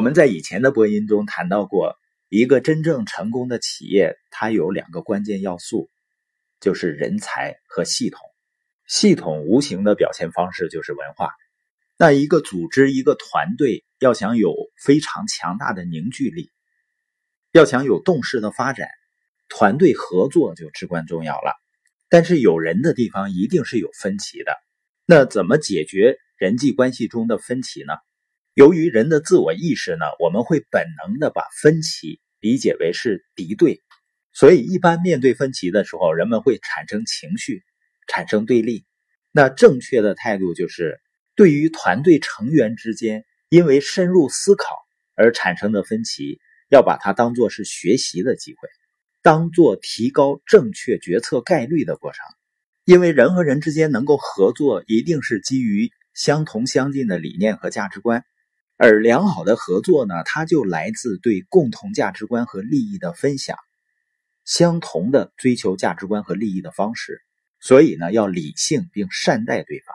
我们在以前的播音中谈到过，一个真正成功的企业，它有两个关键要素，就是人才和系统。系统无形的表现方式就是文化。那一个组织、一个团队要想有非常强大的凝聚力，要想有动势的发展，团队合作就至关重要了。但是有人的地方一定是有分歧的。那怎么解决人际关系中的分歧呢？由于人的自我意识呢，我们会本能的把分歧理解为是敌对，所以一般面对分歧的时候，人们会产生情绪，产生对立。那正确的态度就是，对于团队成员之间因为深入思考而产生的分歧，要把它当做是学习的机会，当做提高正确决策概率的过程。因为人和人之间能够合作，一定是基于相同相近的理念和价值观，而良好的合作呢，它就来自对共同价值观和利益的分享，相同的追求价值观和利益的方式。所以呢，要理性并善待对方，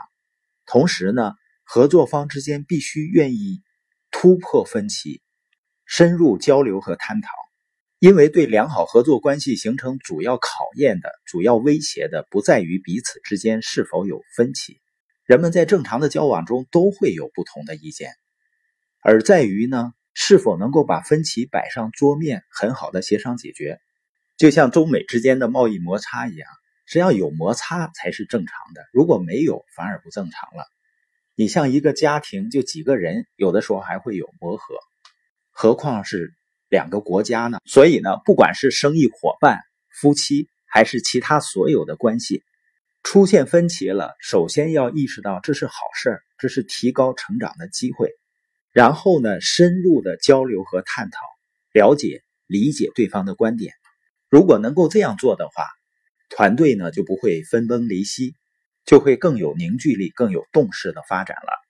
同时呢，合作方之间必须愿意突破分歧，深入交流和探讨。因为对良好合作关系形成主要考验的主要威胁的，不在于彼此之间是否有分歧，人们在正常的交往中都会有不同的意见，而在于呢，是否能够把分歧摆上桌面，很好的协商解决。就像中美之间的贸易摩擦一样，只要有摩擦才是正常的，如果没有，反而不正常了。你像一个家庭就几个人，有的时候还会有磨合，何况是。两个国家呢，所以呢，不管是生意伙伴、夫妻，还是其他所有的关系，出现分歧了，首先要意识到这是好事儿，这是提高成长的机会。然后呢，深入的交流和探讨，了解、理解对方的观点。如果能够这样做的话，团队呢就不会分崩离析，就会更有凝聚力、更有动势的发展了。